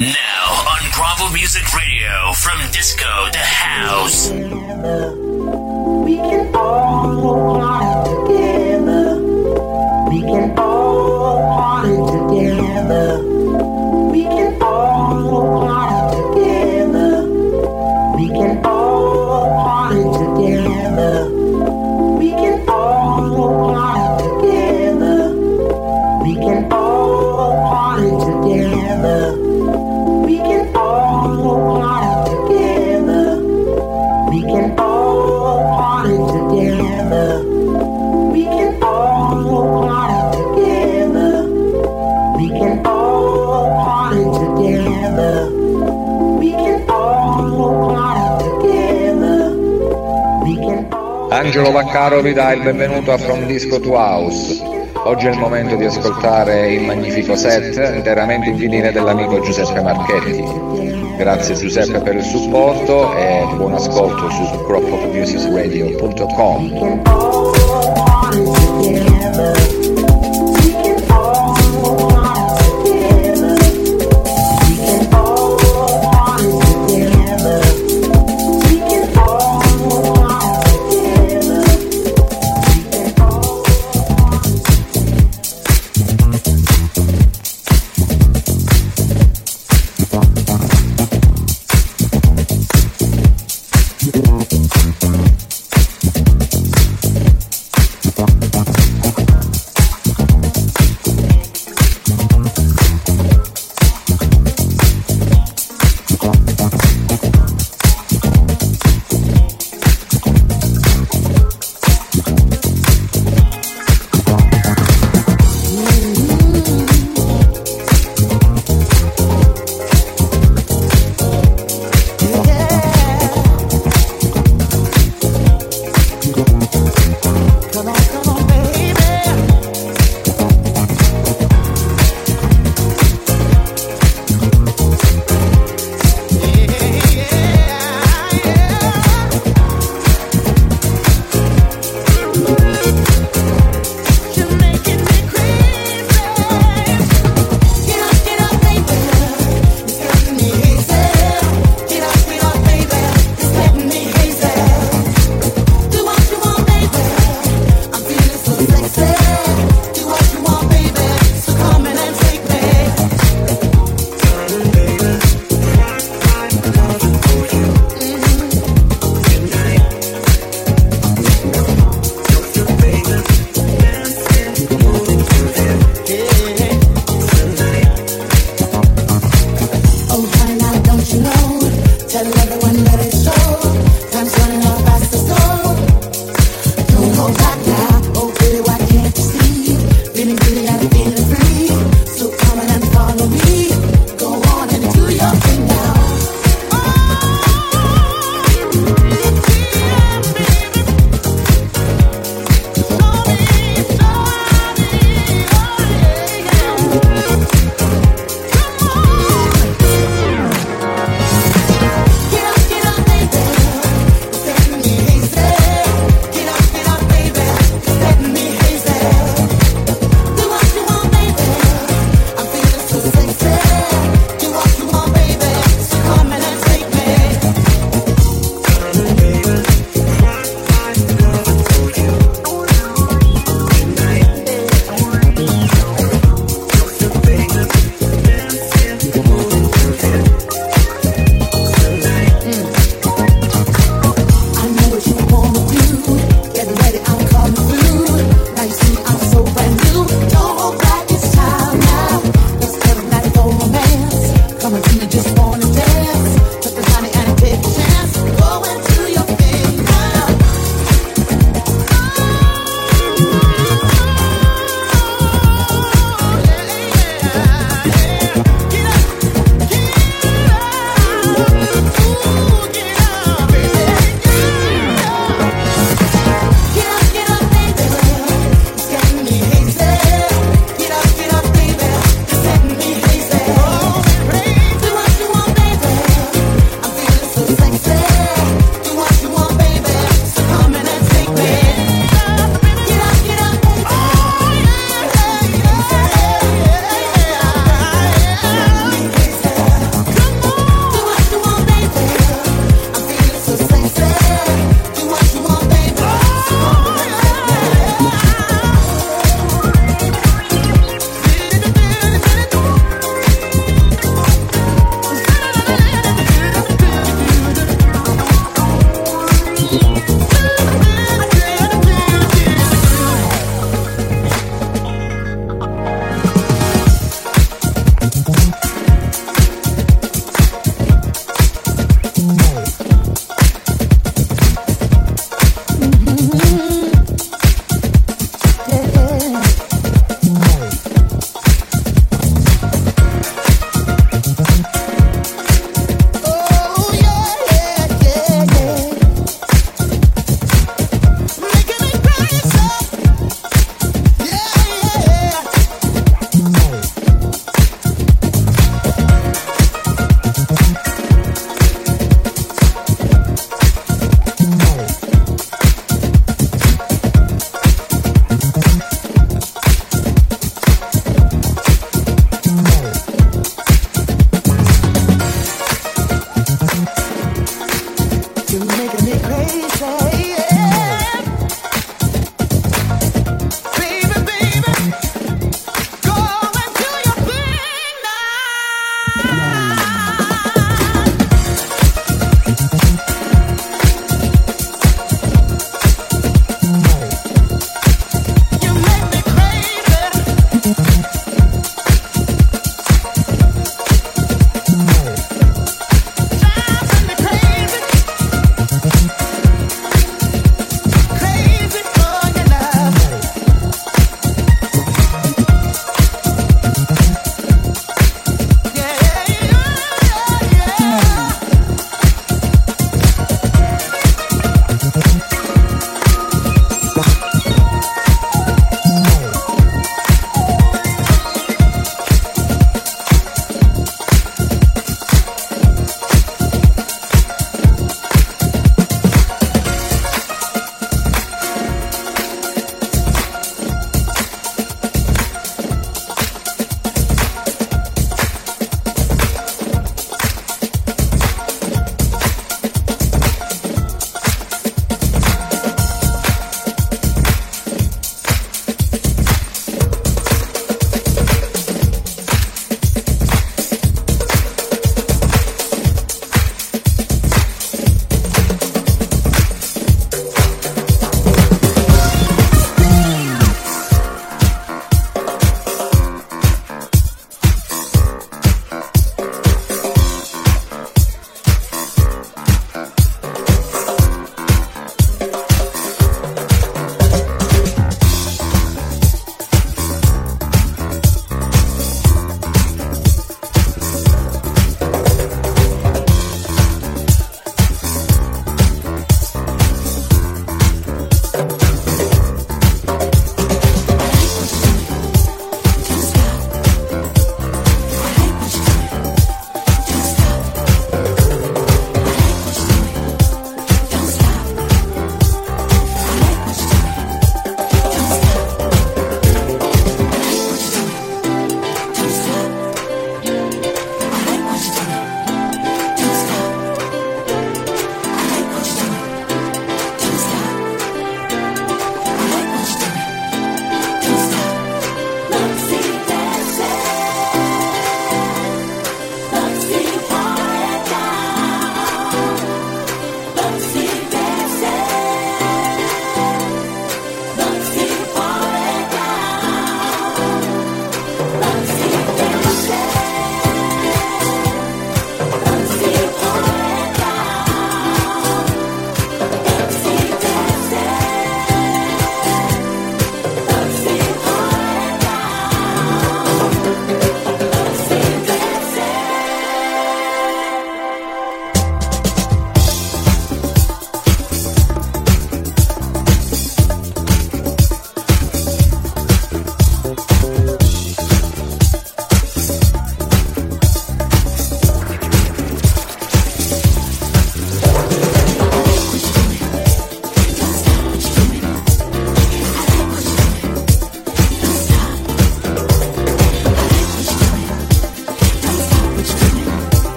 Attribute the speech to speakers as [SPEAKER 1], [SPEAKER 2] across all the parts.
[SPEAKER 1] Now on Bravo Music Radio, from disco to house.
[SPEAKER 2] We can all
[SPEAKER 3] Angelo Vaccaro vi dà il benvenuto a From Disco to House. Oggi è il momento di ascoltare il magnifico set interamente in vinile dell'amico Giuseppe Marchetti. Grazie Giuseppe per il supporto e buon ascolto su cropopmusicradio.com.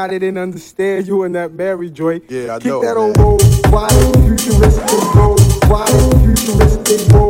[SPEAKER 4] how they didn't understand you and that Mary joy.
[SPEAKER 5] Yeah, I
[SPEAKER 4] Keep
[SPEAKER 5] know.
[SPEAKER 4] Keep that
[SPEAKER 5] man.
[SPEAKER 4] on roll. Why futuristic roll? Why futuristic roll?